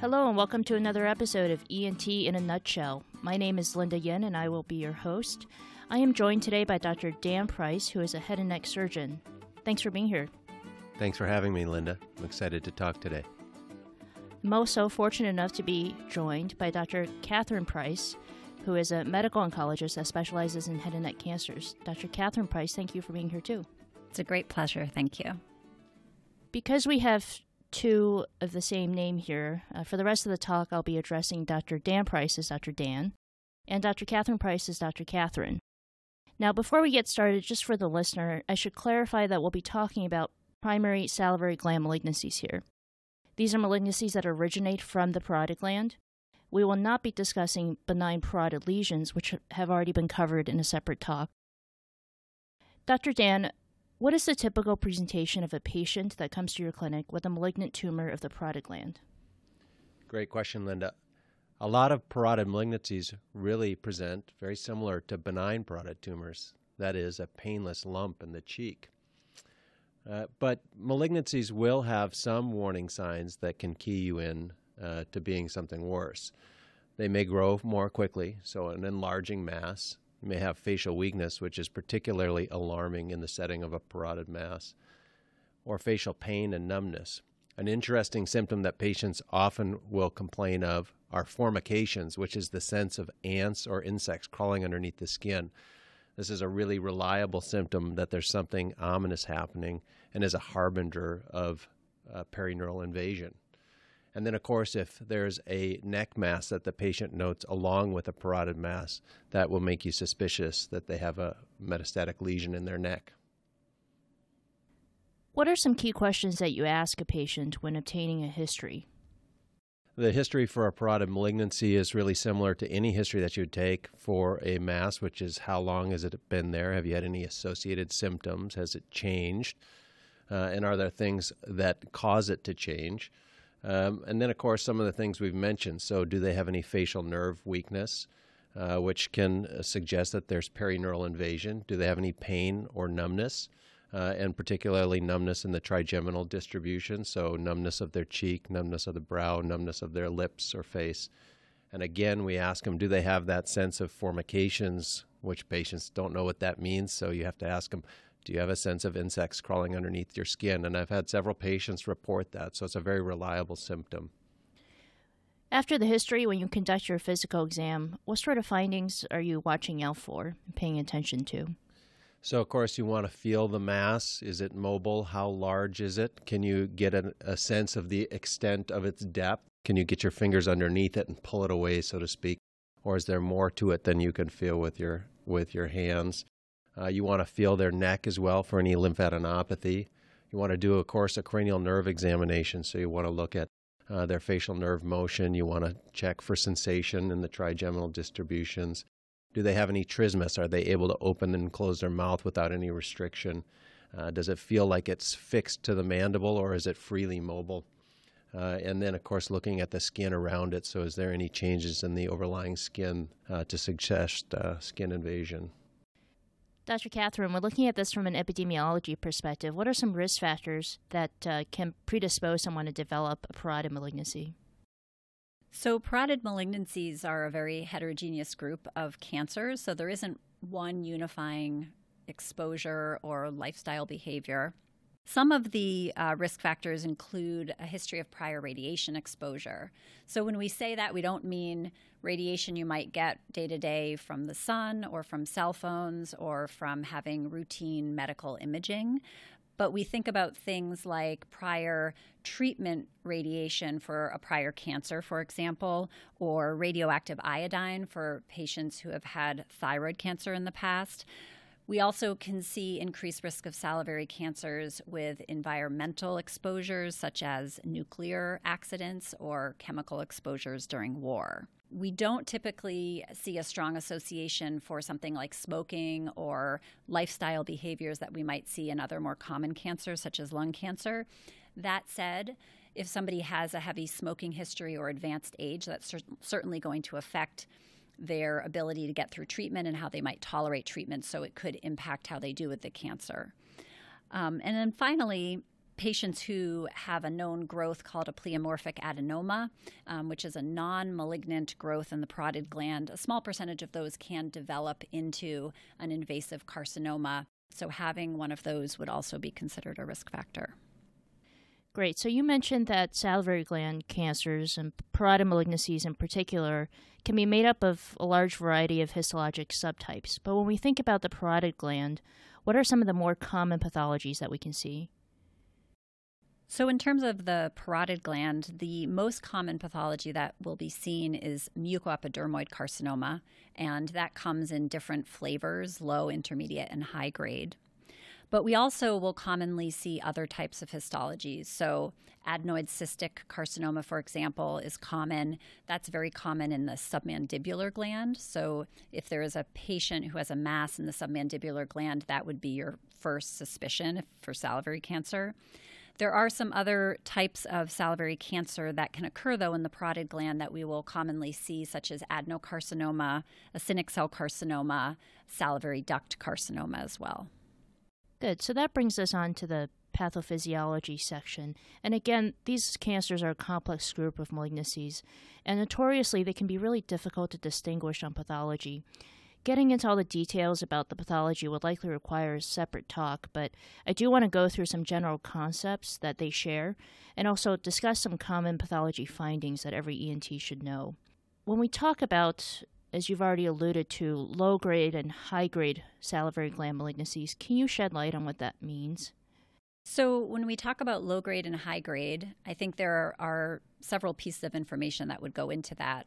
Hello and welcome to another episode of ENT in a Nutshell. My name is Linda Yin and I will be your host. I am joined today by Dr. Dan Price, who is a head and neck surgeon. Thanks for being here. Thanks for having me, Linda. I'm excited to talk today. I'm also fortunate enough to be joined by Dr. Catherine Price, who is a medical oncologist that specializes in head and neck cancers. Dr. Catherine Price, thank you for being here too. It's a great pleasure. Thank you. Because we have two of the same name here, uh, for the rest of the talk, I'll be addressing Dr. Dan Price as Dr. Dan, and Dr. Catherine Price as Dr. Catherine. Now, before we get started, just for the listener, I should clarify that we'll be talking about primary salivary gland malignancies here. These are malignancies that originate from the parotid gland. We will not be discussing benign parotid lesions, which have already been covered in a separate talk. Dr. Dan, what is the typical presentation of a patient that comes to your clinic with a malignant tumor of the parotid gland? Great question, Linda. A lot of parotid malignancies really present very similar to benign parotid tumors, that is, a painless lump in the cheek. Uh, but malignancies will have some warning signs that can key you in uh, to being something worse. They may grow more quickly, so an enlarging mass, may have facial weakness, which is particularly alarming in the setting of a parotid mass, or facial pain and numbness. An interesting symptom that patients often will complain of are formications, which is the sense of ants or insects crawling underneath the skin. This is a really reliable symptom that there's something ominous happening and is a harbinger of uh, perineural invasion. And then, of course, if there's a neck mass that the patient notes along with a parotid mass, that will make you suspicious that they have a metastatic lesion in their neck. What are some key questions that you ask a patient when obtaining a history? The history for a parotid malignancy is really similar to any history that you would take for a mass, which is how long has it been there? Have you had any associated symptoms? Has it changed? Uh, and are there things that cause it to change? Um, and then, of course, some of the things we've mentioned. So, do they have any facial nerve weakness, uh, which can uh, suggest that there's perineural invasion? Do they have any pain or numbness, uh, and particularly numbness in the trigeminal distribution? So, numbness of their cheek, numbness of the brow, numbness of their lips or face. And again, we ask them, do they have that sense of formications, which patients don't know what that means. So, you have to ask them, do you have a sense of insects crawling underneath your skin? And I've had several patients report that, so it's a very reliable symptom. After the history, when you conduct your physical exam, what sort of findings are you watching out for and paying attention to? So, of course, you want to feel the mass. Is it mobile? How large is it? Can you get a, a sense of the extent of its depth? Can you get your fingers underneath it and pull it away, so to speak? Or is there more to it than you can feel with your with your hands? Uh, you want to feel their neck as well for any lymphadenopathy. You want to do, of course, a cranial nerve examination. So you want to look at uh, their facial nerve motion. You want to check for sensation in the trigeminal distributions. Do they have any trismus? Are they able to open and close their mouth without any restriction? Uh, does it feel like it's fixed to the mandible or is it freely mobile? Uh, and then, of course, looking at the skin around it. So, is there any changes in the overlying skin uh, to suggest uh, skin invasion? Dr. Catherine, we're looking at this from an epidemiology perspective. What are some risk factors that uh, can predispose someone to develop a parotid malignancy? So, parotid malignancies are a very heterogeneous group of cancers. So, there isn't one unifying exposure or lifestyle behavior. Some of the uh, risk factors include a history of prior radiation exposure. So, when we say that, we don't mean radiation you might get day to day from the sun or from cell phones or from having routine medical imaging. But we think about things like prior treatment radiation for a prior cancer, for example, or radioactive iodine for patients who have had thyroid cancer in the past. We also can see increased risk of salivary cancers with environmental exposures, such as nuclear accidents or chemical exposures during war. We don't typically see a strong association for something like smoking or lifestyle behaviors that we might see in other more common cancers, such as lung cancer. That said, if somebody has a heavy smoking history or advanced age, that's cer- certainly going to affect their ability to get through treatment and how they might tolerate treatment, so it could impact how they do with the cancer. Um, and then finally, patients who have a known growth called a pleomorphic adenoma, um, which is a non malignant growth in the parotid gland. A small percentage of those can develop into an invasive carcinoma. So, having one of those would also be considered a risk factor. Great. So, you mentioned that salivary gland cancers and parotid malignancies in particular can be made up of a large variety of histologic subtypes. But when we think about the parotid gland, what are some of the more common pathologies that we can see? So, in terms of the parotid gland, the most common pathology that will be seen is mucoepidermoid carcinoma, and that comes in different flavors low, intermediate, and high grade. But we also will commonly see other types of histologies. So, adenoid cystic carcinoma, for example, is common. That's very common in the submandibular gland. So, if there is a patient who has a mass in the submandibular gland, that would be your first suspicion for salivary cancer. There are some other types of salivary cancer that can occur, though, in the parotid gland that we will commonly see, such as adenocarcinoma, acinic cell carcinoma, salivary duct carcinoma as well. Good. So that brings us on to the pathophysiology section. And again, these cancers are a complex group of malignancies, and notoriously they can be really difficult to distinguish on pathology. Getting into all the details about the pathology would likely require a separate talk, but I do want to go through some general concepts that they share and also discuss some common pathology findings that every ENT should know. When we talk about as you've already alluded to, low grade and high grade salivary gland malignancies. Can you shed light on what that means? So, when we talk about low grade and high grade, I think there are several pieces of information that would go into that.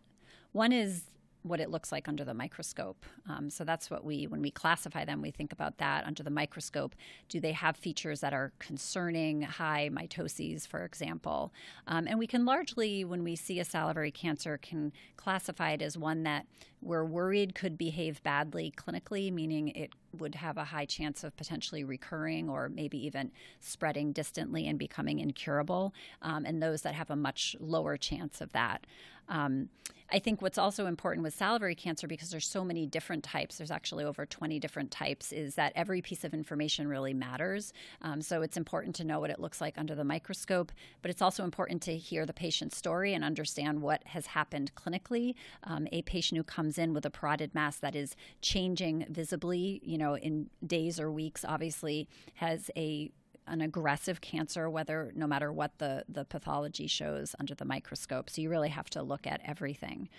One is what it looks like under the microscope. Um, so that's what we, when we classify them, we think about that under the microscope. Do they have features that are concerning, high mitoses, for example? Um, and we can largely, when we see a salivary cancer, can classify it as one that we're worried could behave badly clinically, meaning it would have a high chance of potentially recurring or maybe even spreading distantly and becoming incurable, um, and those that have a much lower chance of that. Um, I think what's also important with salivary cancer, because there's so many different types, there's actually over 20 different types, is that every piece of information really matters. Um, so it's important to know what it looks like under the microscope, but it's also important to hear the patient's story and understand what has happened clinically. Um, a patient who comes in with a parotid mass that is changing visibly, you know, in days or weeks, obviously has a an aggressive cancer, whether no matter what the, the pathology shows under the microscope. So you really have to look at everything.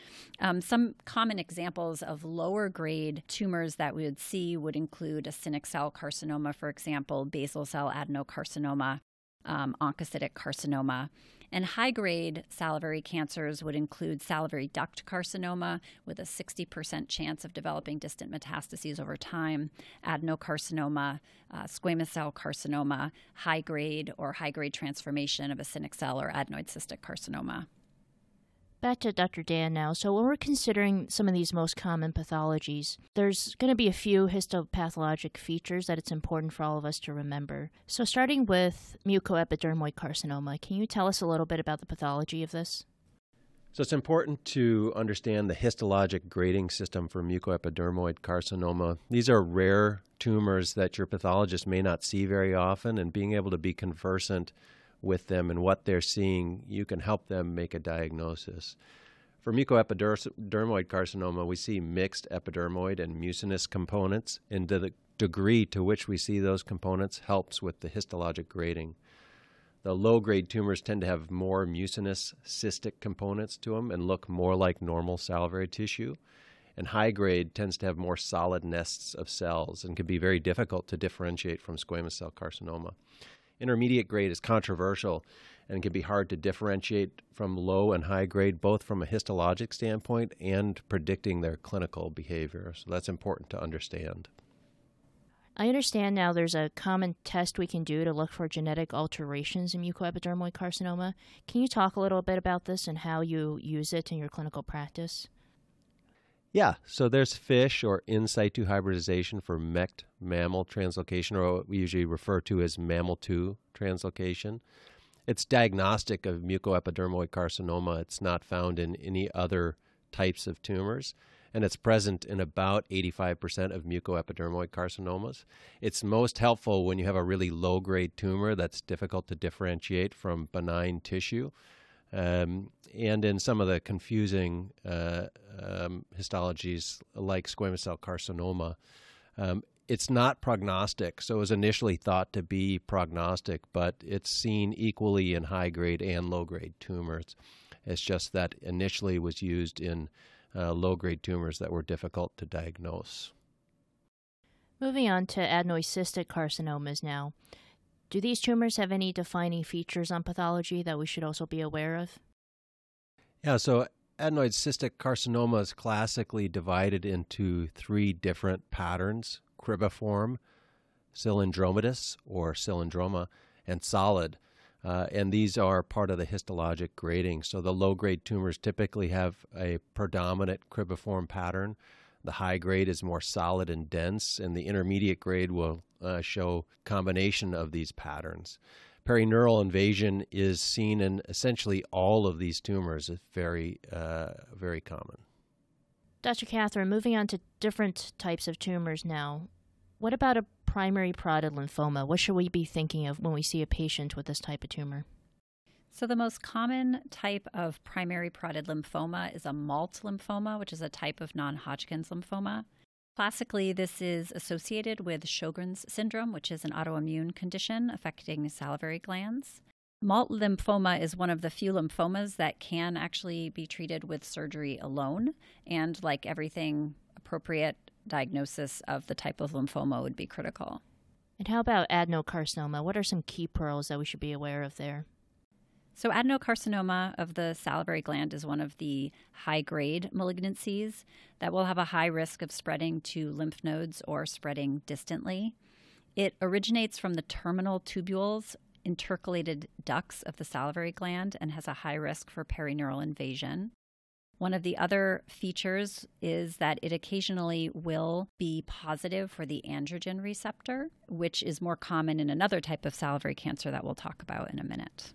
Um, some common examples of lower grade tumors that we would see would include acinic cell carcinoma, for example, basal cell adenocarcinoma, um, oncocytic carcinoma. And high grade salivary cancers would include salivary duct carcinoma with a 60% chance of developing distant metastases over time, adenocarcinoma, uh, squamous cell carcinoma, high grade or high grade transformation of acinic cell or adenoid cystic carcinoma back to Dr. Dan now. So, when we're considering some of these most common pathologies, there's going to be a few histopathologic features that it's important for all of us to remember. So, starting with mucoepidermoid carcinoma, can you tell us a little bit about the pathology of this? So, it's important to understand the histologic grading system for mucoepidermoid carcinoma. These are rare tumors that your pathologist may not see very often, and being able to be conversant with them and what they're seeing, you can help them make a diagnosis. For mucoepidermoid carcinoma, we see mixed epidermoid and mucinous components, and the degree to which we see those components helps with the histologic grading. The low grade tumors tend to have more mucinous cystic components to them and look more like normal salivary tissue. And high grade tends to have more solid nests of cells and can be very difficult to differentiate from squamous cell carcinoma intermediate grade is controversial and can be hard to differentiate from low and high grade, both from a histologic standpoint and predicting their clinical behavior. So that's important to understand. I understand now there's a common test we can do to look for genetic alterations in mucoepidermoid carcinoma. Can you talk a little bit about this and how you use it in your clinical practice? Yeah, so there's FISH or in situ hybridization for mect mammal translocation, or what we usually refer to as MAML2 translocation. It's diagnostic of mucoepidermoid carcinoma. It's not found in any other types of tumors. and it's present in about 85% of mucoepidermoid carcinomas. It's most helpful when you have a really low grade tumor that's difficult to differentiate from benign tissue. Um, and in some of the confusing uh, um, histologies like squamous cell carcinoma, um, it's not prognostic. So it was initially thought to be prognostic, but it's seen equally in high grade and low grade tumors. It's just that initially was used in uh, low grade tumors that were difficult to diagnose. Moving on to adenoid cystic carcinomas now. Do these tumors have any defining features on pathology that we should also be aware of? Yeah, so adenoid cystic carcinoma is classically divided into three different patterns cribriform, cylindromatous or cylindroma, and solid. Uh, and these are part of the histologic grading. So the low grade tumors typically have a predominant cribriform pattern. The high grade is more solid and dense, and the intermediate grade will uh, show combination of these patterns. Perineural invasion is seen in essentially all of these tumors. It's very, uh, very common. Dr. Catherine, moving on to different types of tumors now. What about a primary parotid lymphoma? What should we be thinking of when we see a patient with this type of tumor? So, the most common type of primary parotid lymphoma is a MALT lymphoma, which is a type of non Hodgkin's lymphoma. Classically, this is associated with Sjogren's syndrome, which is an autoimmune condition affecting salivary glands. MALT lymphoma is one of the few lymphomas that can actually be treated with surgery alone. And like everything, appropriate diagnosis of the type of lymphoma would be critical. And how about adenocarcinoma? What are some key pearls that we should be aware of there? So, adenocarcinoma of the salivary gland is one of the high grade malignancies that will have a high risk of spreading to lymph nodes or spreading distantly. It originates from the terminal tubules intercalated ducts of the salivary gland and has a high risk for perineural invasion. One of the other features is that it occasionally will be positive for the androgen receptor, which is more common in another type of salivary cancer that we'll talk about in a minute.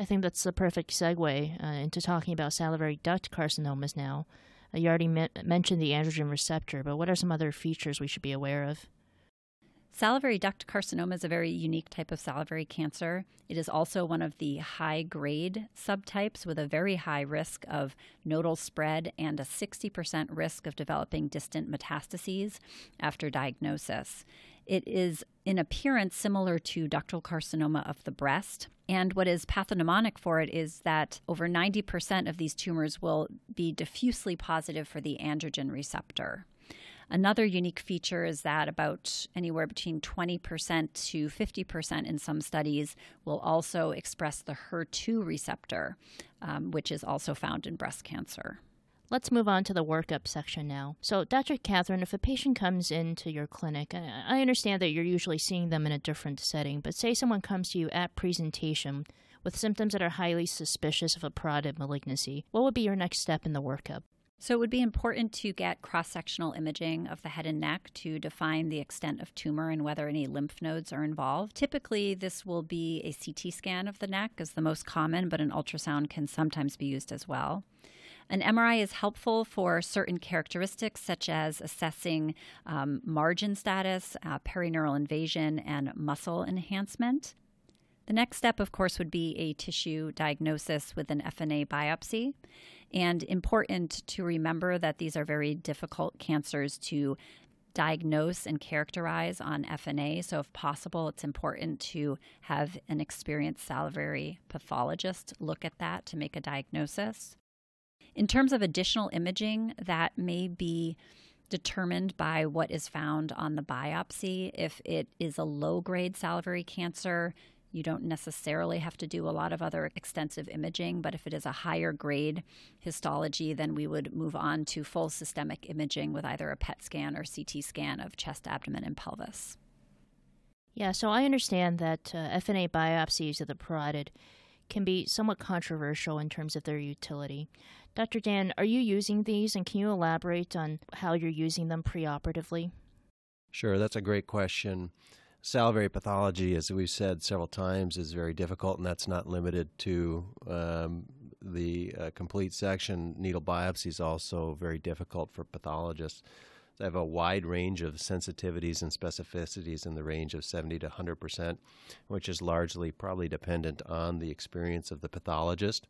I think that's the perfect segue uh, into talking about salivary duct carcinomas now. Uh, you already me- mentioned the androgen receptor, but what are some other features we should be aware of? Salivary duct carcinoma is a very unique type of salivary cancer. It is also one of the high grade subtypes with a very high risk of nodal spread and a 60% risk of developing distant metastases after diagnosis. It is in appearance similar to ductal carcinoma of the breast. And what is pathognomonic for it is that over 90% of these tumors will be diffusely positive for the androgen receptor. Another unique feature is that about anywhere between 20% to 50% in some studies will also express the HER2 receptor, um, which is also found in breast cancer. Let's move on to the workup section now. So, Dr. Catherine, if a patient comes into your clinic, I understand that you're usually seeing them in a different setting, but say someone comes to you at presentation with symptoms that are highly suspicious of a parotid malignancy, what would be your next step in the workup? So, it would be important to get cross sectional imaging of the head and neck to define the extent of tumor and whether any lymph nodes are involved. Typically, this will be a CT scan of the neck, is the most common, but an ultrasound can sometimes be used as well. An MRI is helpful for certain characteristics, such as assessing um, margin status, uh, perineural invasion, and muscle enhancement. The next step, of course, would be a tissue diagnosis with an FNA biopsy. And important to remember that these are very difficult cancers to diagnose and characterize on FNA. So, if possible, it's important to have an experienced salivary pathologist look at that to make a diagnosis. In terms of additional imaging, that may be determined by what is found on the biopsy. If it is a low grade salivary cancer, you don't necessarily have to do a lot of other extensive imaging, but if it is a higher grade histology, then we would move on to full systemic imaging with either a PET scan or CT scan of chest, abdomen, and pelvis. Yeah, so I understand that uh, FNA biopsies of the parotid can be somewhat controversial in terms of their utility. Dr. Dan, are you using these and can you elaborate on how you're using them preoperatively? Sure, that's a great question salivary pathology, as we've said several times, is very difficult, and that's not limited to um, the uh, complete section needle biopsy is also very difficult for pathologists. They have a wide range of sensitivities and specificities in the range of 70 to 100 percent, which is largely probably dependent on the experience of the pathologist.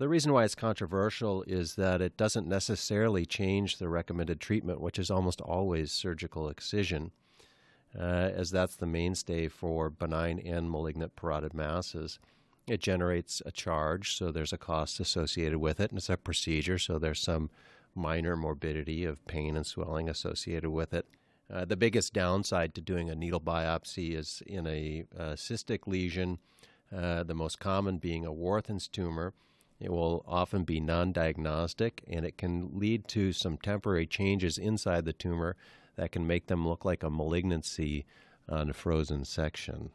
The reason why it's controversial is that it doesn't necessarily change the recommended treatment, which is almost always surgical excision, uh, as that's the mainstay for benign and malignant parotid masses. It generates a charge, so there's a cost associated with it, and it's a procedure, so there's some minor morbidity of pain and swelling associated with it. Uh, the biggest downside to doing a needle biopsy is in a, a cystic lesion, uh, the most common being a Warthin's tumor. It will often be non diagnostic and it can lead to some temporary changes inside the tumor that can make them look like a malignancy on a frozen section.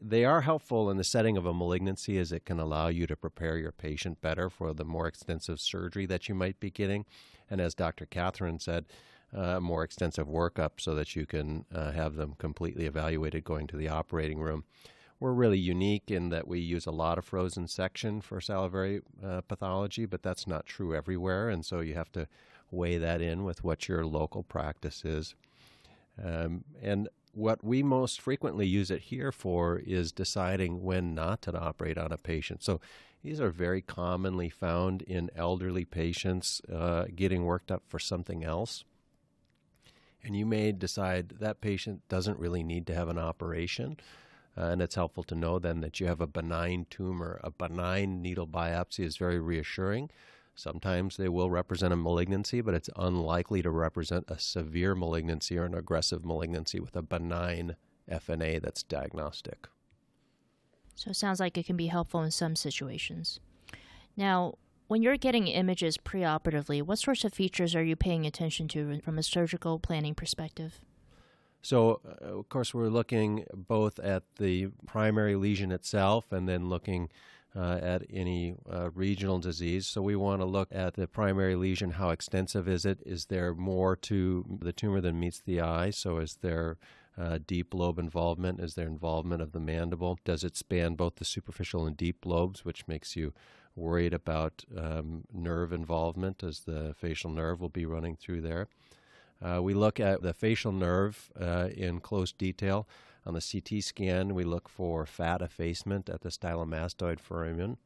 They are helpful in the setting of a malignancy as it can allow you to prepare your patient better for the more extensive surgery that you might be getting. And as Dr. Catherine said, uh, more extensive workup so that you can uh, have them completely evaluated going to the operating room. We're really unique in that we use a lot of frozen section for salivary uh, pathology, but that's not true everywhere, and so you have to weigh that in with what your local practice is. Um, and what we most frequently use it here for is deciding when not to operate on a patient. So these are very commonly found in elderly patients uh, getting worked up for something else. And you may decide that patient doesn't really need to have an operation. Uh, and it's helpful to know then that you have a benign tumor. A benign needle biopsy is very reassuring. Sometimes they will represent a malignancy, but it's unlikely to represent a severe malignancy or an aggressive malignancy with a benign FNA that's diagnostic. So it sounds like it can be helpful in some situations. Now, when you're getting images preoperatively, what sorts of features are you paying attention to from a surgical planning perspective? So, uh, of course, we're looking both at the primary lesion itself and then looking uh, at any uh, regional disease. So, we want to look at the primary lesion. How extensive is it? Is there more to the tumor than meets the eye? So, is there uh, deep lobe involvement? Is there involvement of the mandible? Does it span both the superficial and deep lobes, which makes you worried about um, nerve involvement as the facial nerve will be running through there? Uh, we look at the facial nerve uh, in close detail. On the CT scan, we look for fat effacement at the stylomastoid foramen.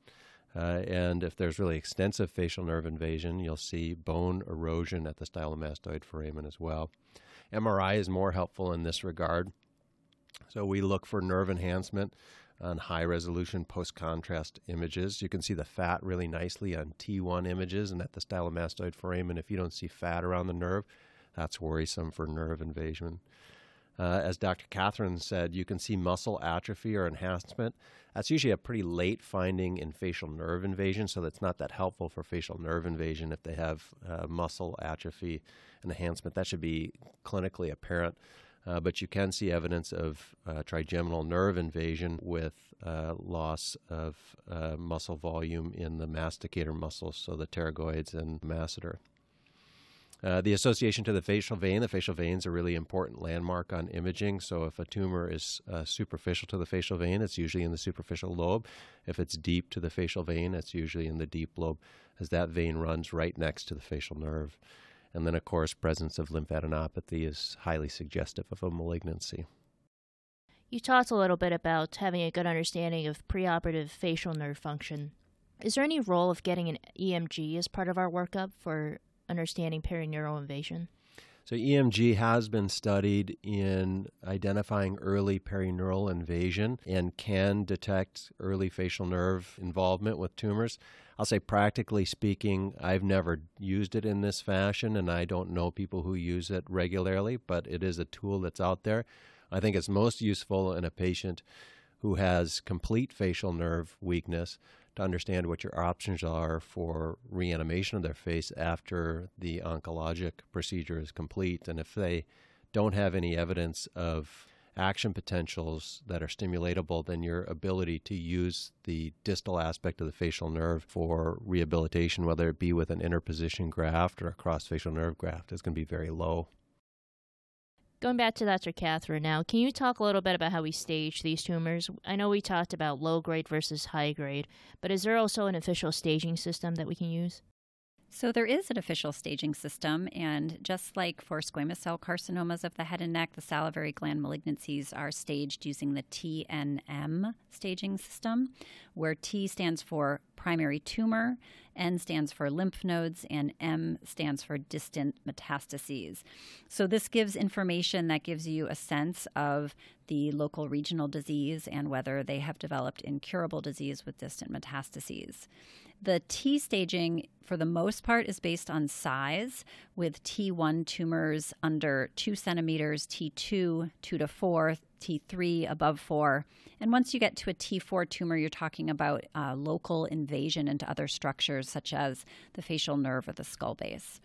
Uh, and if there's really extensive facial nerve invasion, you'll see bone erosion at the stylomastoid foramen as well. MRI is more helpful in this regard. So we look for nerve enhancement on high resolution post contrast images. You can see the fat really nicely on T1 images and at the stylomastoid foramen. If you don't see fat around the nerve, that's worrisome for nerve invasion. Uh, as Dr. Catherine said, you can see muscle atrophy or enhancement. That's usually a pretty late finding in facial nerve invasion, so that's not that helpful for facial nerve invasion if they have uh, muscle atrophy and enhancement. That should be clinically apparent. Uh, but you can see evidence of uh, trigeminal nerve invasion with uh, loss of uh, muscle volume in the masticator muscles, so the pterygoids and masseter. Uh, the association to the facial vein, the facial vein is a really important landmark on imaging. So, if a tumor is uh, superficial to the facial vein, it's usually in the superficial lobe. If it's deep to the facial vein, it's usually in the deep lobe, as that vein runs right next to the facial nerve. And then, of course, presence of lymphadenopathy is highly suggestive of a malignancy. You talked a little bit about having a good understanding of preoperative facial nerve function. Is there any role of getting an EMG as part of our workup for understanding perineural invasion? So, EMG has been studied in identifying early perineural invasion and can detect early facial nerve involvement with tumors. I'll say, practically speaking, I've never used it in this fashion, and I don't know people who use it regularly, but it is a tool that's out there. I think it's most useful in a patient who has complete facial nerve weakness to understand what your options are for reanimation of their face after the oncologic procedure is complete. And if they don't have any evidence of action potentials that are stimulatable, then your ability to use the distal aspect of the facial nerve for rehabilitation, whether it be with an interposition graft or a cross facial nerve graft, is going to be very low. Going back to Dr. Catherine now, can you talk a little bit about how we stage these tumors? I know we talked about low grade versus high grade, but is there also an official staging system that we can use? So, there is an official staging system, and just like for squamous cell carcinomas of the head and neck, the salivary gland malignancies are staged using the TNM staging system, where T stands for primary tumor, N stands for lymph nodes, and M stands for distant metastases. So, this gives information that gives you a sense of the local regional disease and whether they have developed incurable disease with distant metastases. The T staging, for the most part, is based on size, with T1 tumors under 2 centimeters, T2, 2 to 4, T3 above 4. And once you get to a T4 tumor, you're talking about uh, local invasion into other structures, such as the facial nerve or the skull base.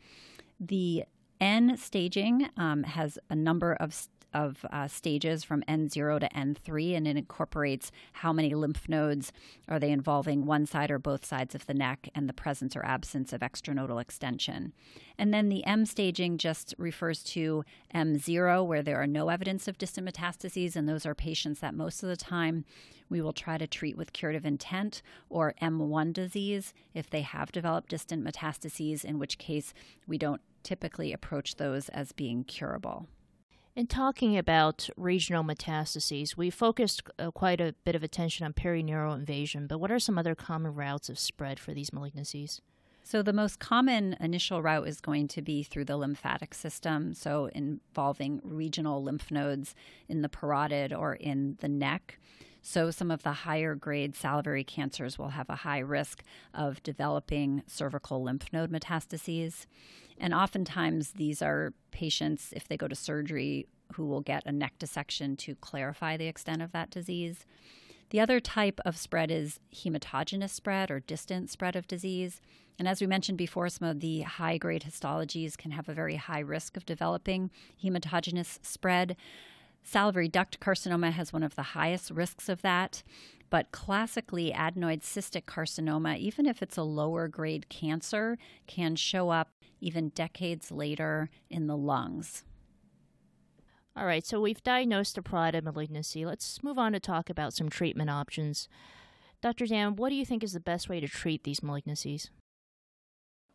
The N staging um, has a number of of uh, stages from N0 to N3, and it incorporates how many lymph nodes are they involving one side or both sides of the neck and the presence or absence of extranodal extension. And then the M staging just refers to M0, where there are no evidence of distant metastases, and those are patients that most of the time we will try to treat with curative intent, or M1 disease if they have developed distant metastases, in which case we don't typically approach those as being curable. In talking about regional metastases, we focused uh, quite a bit of attention on perineural invasion, but what are some other common routes of spread for these malignancies? So, the most common initial route is going to be through the lymphatic system, so involving regional lymph nodes in the parotid or in the neck. So, some of the higher grade salivary cancers will have a high risk of developing cervical lymph node metastases. And oftentimes, these are patients, if they go to surgery, who will get a neck dissection to clarify the extent of that disease. The other type of spread is hematogenous spread or distant spread of disease. And as we mentioned before, some of the high grade histologies can have a very high risk of developing hematogenous spread. Salivary duct carcinoma has one of the highest risks of that. But classically, adenoid cystic carcinoma, even if it's a lower grade cancer, can show up even decades later in the lungs. All right, so we've diagnosed a parotid malignancy. Let's move on to talk about some treatment options. Dr. Dan, what do you think is the best way to treat these malignancies?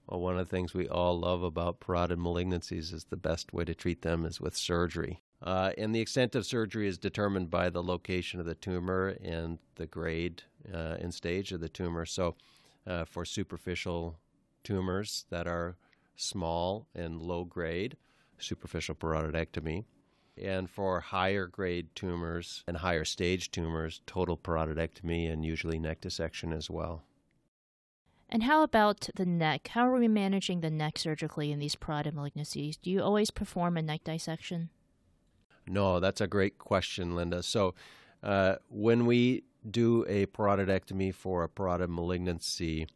Well, one of the things we all love about parotid malignancies is the best way to treat them is with surgery. Uh, and the extent of surgery is determined by the location of the tumor and the grade uh, and stage of the tumor. So, uh, for superficial tumors that are small and low grade, superficial parotidectomy. And for higher grade tumors and higher stage tumors, total parotidectomy and usually neck dissection as well. And how about the neck? How are we managing the neck surgically in these parotid malignancies? Do you always perform a neck dissection? No, that's a great question, Linda. So, uh, when we do a parotidectomy for a parotid malignancy,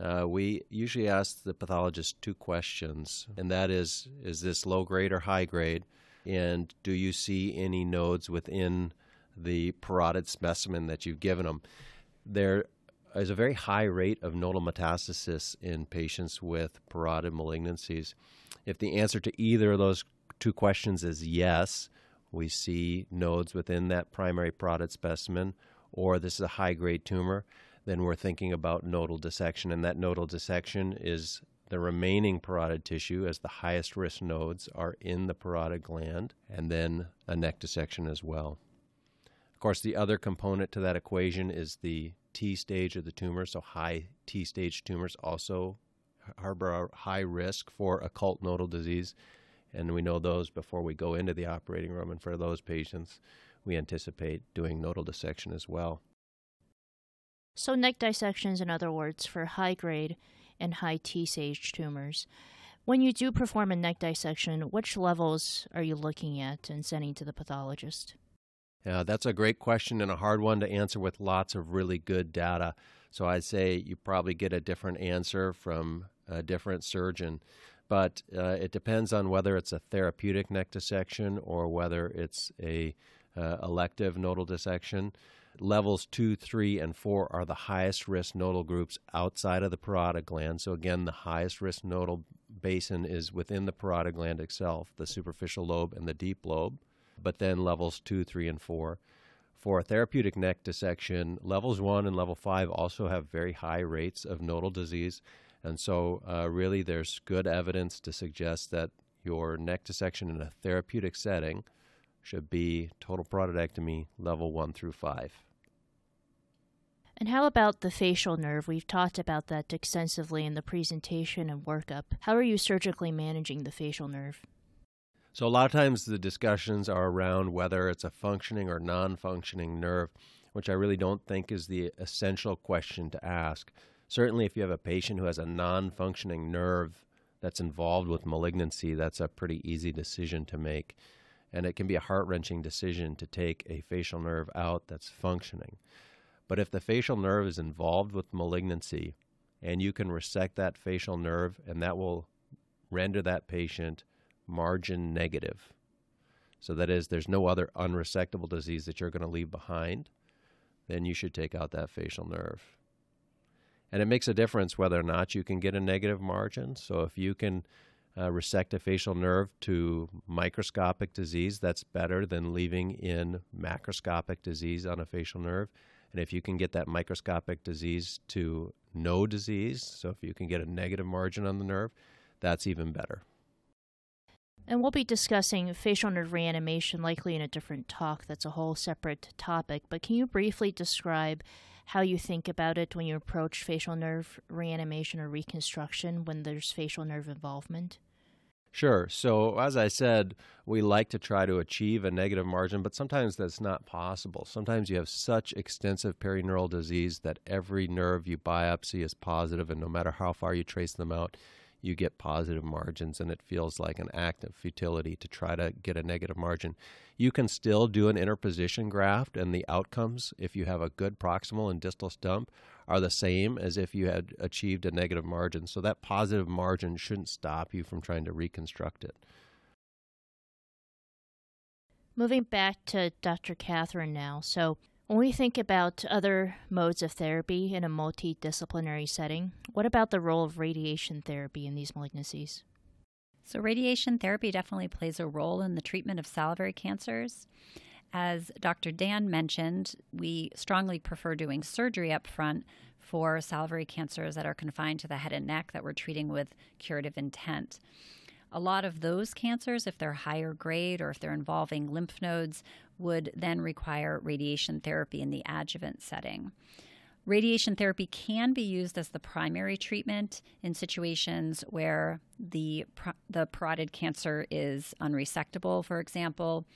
uh, we usually ask the pathologist two questions, and that is is this low grade or high grade? And do you see any nodes within the parotid specimen that you've given them? There is a very high rate of nodal metastasis in patients with parotid malignancies. If the answer to either of those two questions is yes, we see nodes within that primary parotid specimen, or this is a high grade tumor, then we're thinking about nodal dissection. And that nodal dissection is the remaining parotid tissue, as the highest risk nodes are in the parotid gland, and then a neck dissection as well. Of course, the other component to that equation is the T stage of the tumor. So, high T stage tumors also harbor a high risk for occult nodal disease and we know those before we go into the operating room. And for those patients, we anticipate doing nodal dissection as well. So, neck dissections, in other words, for high grade and high T stage tumors. When you do perform a neck dissection, which levels are you looking at and sending to the pathologist? Yeah, that's a great question and a hard one to answer with lots of really good data. So I'd say you probably get a different answer from a different surgeon but uh, it depends on whether it's a therapeutic neck dissection or whether it's a uh, elective nodal dissection. Levels two, three, and four are the highest risk nodal groups outside of the parotid gland. So again, the highest risk nodal basin is within the parotid gland itself, the superficial lobe and the deep lobe, but then levels two, three, and four. For a therapeutic neck dissection, levels one and level five also have very high rates of nodal disease. And so, uh, really, there's good evidence to suggest that your neck dissection in a therapeutic setting should be total parotidectomy level one through five. And how about the facial nerve? We've talked about that extensively in the presentation and workup. How are you surgically managing the facial nerve? So, a lot of times the discussions are around whether it's a functioning or non functioning nerve, which I really don't think is the essential question to ask. Certainly, if you have a patient who has a non functioning nerve that's involved with malignancy, that's a pretty easy decision to make. And it can be a heart wrenching decision to take a facial nerve out that's functioning. But if the facial nerve is involved with malignancy and you can resect that facial nerve, and that will render that patient margin negative. So that is, there's no other unresectable disease that you're going to leave behind, then you should take out that facial nerve. And it makes a difference whether or not you can get a negative margin. So if you can uh, resect a facial nerve to microscopic disease, that's better than leaving in macroscopic disease on a facial nerve. And if you can get that microscopic disease to no disease, so if you can get a negative margin on the nerve, that's even better. And we'll be discussing facial nerve reanimation likely in a different talk that's a whole separate topic. But can you briefly describe how you think about it when you approach facial nerve reanimation or reconstruction when there's facial nerve involvement? Sure. So, as I said, we like to try to achieve a negative margin, but sometimes that's not possible. Sometimes you have such extensive perineural disease that every nerve you biopsy is positive, and no matter how far you trace them out, you get positive margins, and it feels like an act of futility to try to get a negative margin. You can still do an interposition graft, and the outcomes, if you have a good proximal and distal stump, are the same as if you had achieved a negative margin. So that positive margin shouldn't stop you from trying to reconstruct it. Moving back to Dr. Catherine now. So, when we think about other modes of therapy in a multidisciplinary setting, what about the role of radiation therapy in these malignancies? So, radiation therapy definitely plays a role in the treatment of salivary cancers. As Dr. Dan mentioned, we strongly prefer doing surgery up front for salivary cancers that are confined to the head and neck that we're treating with curative intent. A lot of those cancers, if they're higher grade or if they're involving lymph nodes, would then require radiation therapy in the adjuvant setting. Radiation therapy can be used as the primary treatment in situations where the, the parotid cancer is unresectable, for example,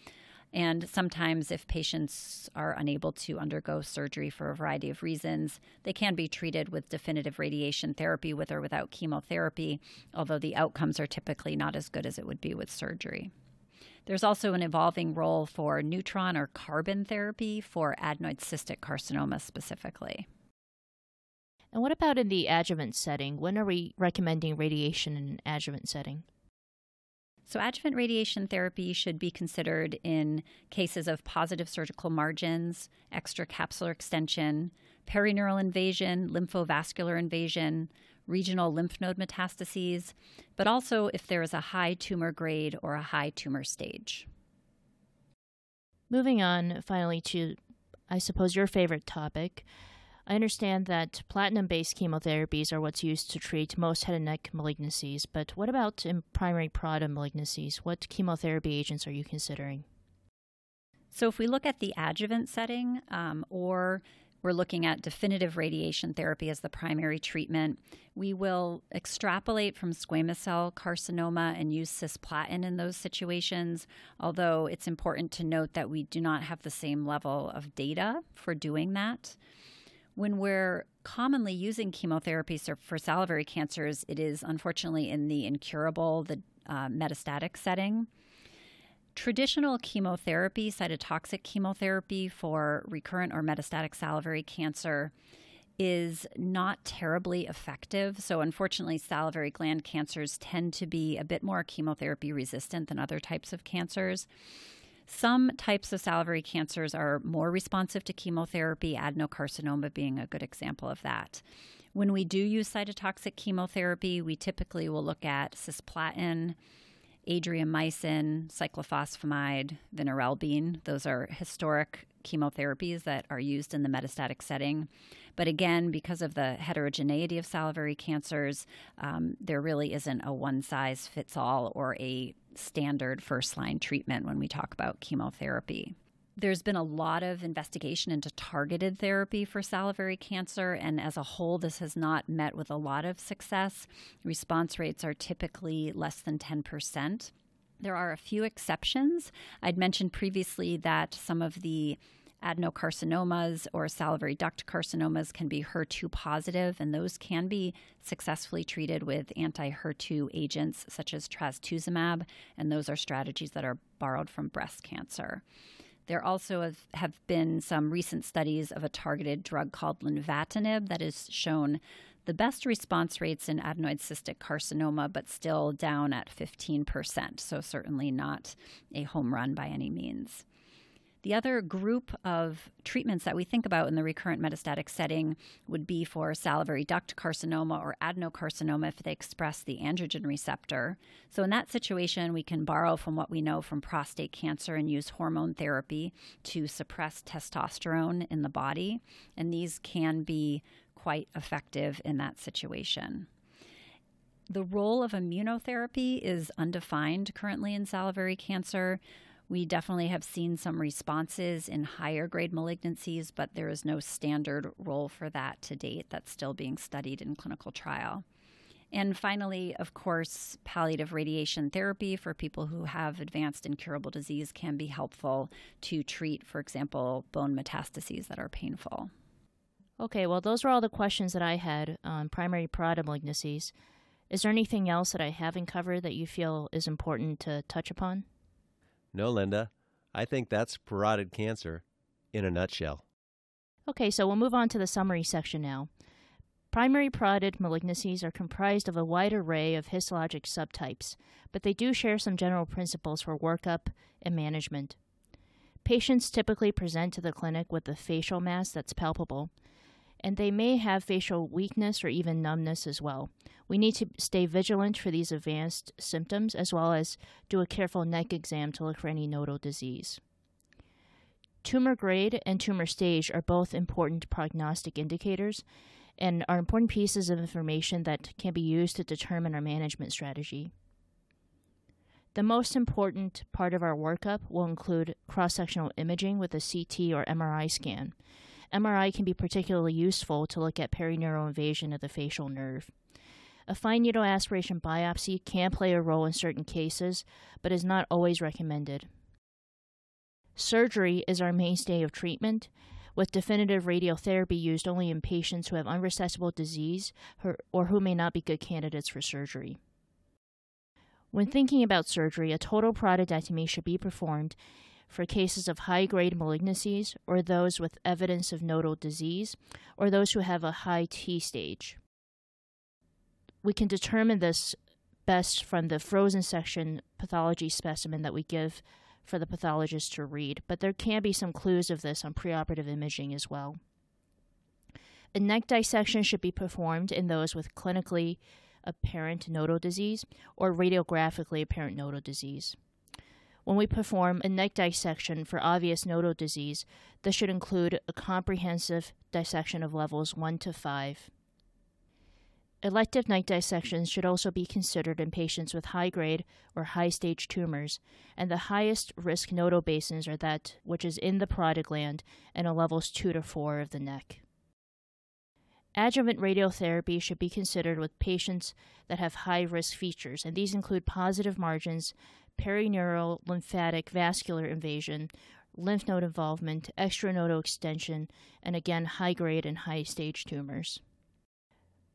and sometimes, if patients are unable to undergo surgery for a variety of reasons, they can be treated with definitive radiation therapy with or without chemotherapy, although the outcomes are typically not as good as it would be with surgery. There's also an evolving role for neutron or carbon therapy for adenoid cystic carcinoma specifically. And what about in the adjuvant setting? When are we recommending radiation in an adjuvant setting? So, adjuvant radiation therapy should be considered in cases of positive surgical margins, extracapsular extension, perineural invasion, lymphovascular invasion, regional lymph node metastases, but also if there is a high tumor grade or a high tumor stage. Moving on finally to, I suppose, your favorite topic I understand that platinum based chemotherapies are what's used to treat most head and neck malignancies, but what about in primary parotid malignancies? What chemotherapy agents are you considering? So, if we look at the adjuvant setting, um, or we're looking at definitive radiation therapy as the primary treatment, we will extrapolate from squamous cell carcinoma and use cisplatin in those situations, although it's important to note that we do not have the same level of data for doing that. When we're commonly using chemotherapy for salivary cancers, it is unfortunately in the incurable, the uh, metastatic setting. Traditional chemotherapy, cytotoxic chemotherapy for recurrent or metastatic salivary cancer, is not terribly effective. So, unfortunately, salivary gland cancers tend to be a bit more chemotherapy resistant than other types of cancers. Some types of salivary cancers are more responsive to chemotherapy, adenocarcinoma being a good example of that. When we do use cytotoxic chemotherapy, we typically will look at cisplatin, adriamycin, cyclophosphamide, vinorelbine. Those are historic chemotherapies that are used in the metastatic setting. But again, because of the heterogeneity of salivary cancers, um, there really isn't a one size fits all or a standard first line treatment when we talk about chemotherapy. There's been a lot of investigation into targeted therapy for salivary cancer, and as a whole, this has not met with a lot of success. Response rates are typically less than 10%. There are a few exceptions. I'd mentioned previously that some of the adenocarcinomas or salivary duct carcinomas can be HER2 positive, and those can be successfully treated with anti HER2 agents such as trastuzumab, and those are strategies that are borrowed from breast cancer. There also have, have been some recent studies of a targeted drug called lenvatinib that has shown the best response rates in adenoid cystic carcinoma, but still down at 15%. So, certainly not a home run by any means. The other group of treatments that we think about in the recurrent metastatic setting would be for salivary duct carcinoma or adenocarcinoma if they express the androgen receptor. So, in that situation, we can borrow from what we know from prostate cancer and use hormone therapy to suppress testosterone in the body. And these can be quite effective in that situation. The role of immunotherapy is undefined currently in salivary cancer. We definitely have seen some responses in higher grade malignancies, but there is no standard role for that to date. That's still being studied in clinical trial. And finally, of course, palliative radiation therapy for people who have advanced incurable disease can be helpful to treat, for example, bone metastases that are painful. Okay, well, those are all the questions that I had on primary parotid malignancies. Is there anything else that I haven't covered that you feel is important to touch upon? No, Linda. I think that's parotid cancer in a nutshell. Okay, so we'll move on to the summary section now. Primary parotid malignancies are comprised of a wide array of histologic subtypes, but they do share some general principles for workup and management. Patients typically present to the clinic with a facial mass that's palpable, and they may have facial weakness or even numbness as well. We need to stay vigilant for these advanced symptoms as well as do a careful neck exam to look for any nodal disease. Tumor grade and tumor stage are both important prognostic indicators and are important pieces of information that can be used to determine our management strategy. The most important part of our workup will include cross sectional imaging with a CT or MRI scan. MRI can be particularly useful to look at perineural invasion of the facial nerve. A fine needle aspiration biopsy can play a role in certain cases, but is not always recommended. Surgery is our mainstay of treatment, with definitive radiotherapy used only in patients who have unresectable disease or who may not be good candidates for surgery. When thinking about surgery, a total parotidectomy should be performed for cases of high grade malignancies or those with evidence of nodal disease or those who have a high T stage. We can determine this best from the frozen section pathology specimen that we give for the pathologist to read, but there can be some clues of this on preoperative imaging as well. A neck dissection should be performed in those with clinically apparent nodal disease or radiographically apparent nodal disease. When we perform a neck dissection for obvious nodal disease, this should include a comprehensive dissection of levels 1 to 5. Elective neck dissections should also be considered in patients with high grade or high stage tumors, and the highest risk nodal basins are that which is in the parotid gland and a levels 2 to 4 of the neck. Adjuvant radiotherapy should be considered with patients that have high risk features, and these include positive margins, perineural lymphatic vascular invasion, lymph node involvement, extranodal extension, and again, high grade and high stage tumors.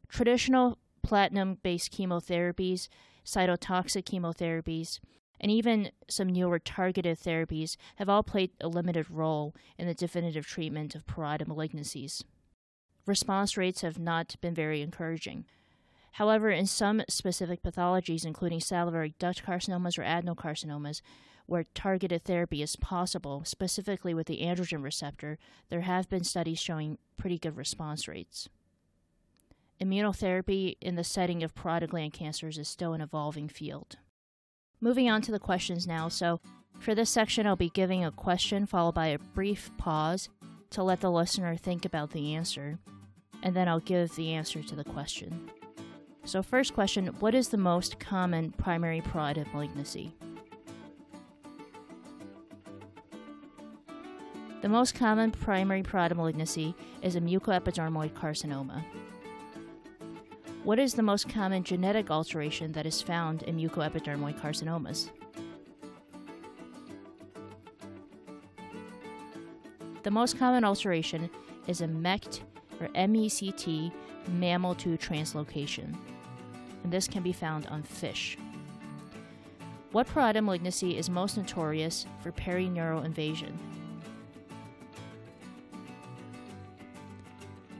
Traditional platinum based chemotherapies, cytotoxic chemotherapies, and even some newer targeted therapies have all played a limited role in the definitive treatment of parotid malignancies. Response rates have not been very encouraging. However, in some specific pathologies, including salivary duct carcinomas or adenocarcinomas, where targeted therapy is possible, specifically with the androgen receptor, there have been studies showing pretty good response rates. Immunotherapy in the setting of parotid gland cancers is still an evolving field. Moving on to the questions now. So, for this section, I'll be giving a question followed by a brief pause to let the listener think about the answer, and then I'll give the answer to the question. So, first question What is the most common primary parotid malignancy? The most common primary parotid malignancy is a mucoepidermoid carcinoma. What is the most common genetic alteration that is found in mucoepidermoid carcinomas? The most common alteration is a MECT or MECT MAML2 translocation, and this can be found on FISH. What parotid malignancy is most notorious for perineural invasion?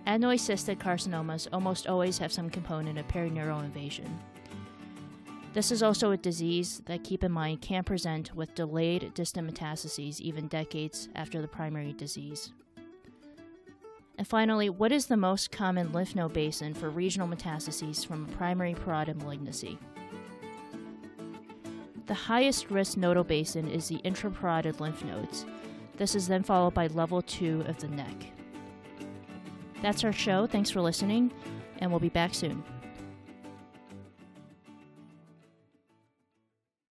Adenoid cystic carcinomas almost always have some component of perineural invasion. This is also a disease that, keep in mind, can present with delayed distant metastases even decades after the primary disease. And finally, what is the most common lymph node basin for regional metastases from primary parotid malignancy? The highest risk nodal basin is the intraparotid lymph nodes. This is then followed by level 2 of the neck. That's our show. Thanks for listening, and we'll be back soon.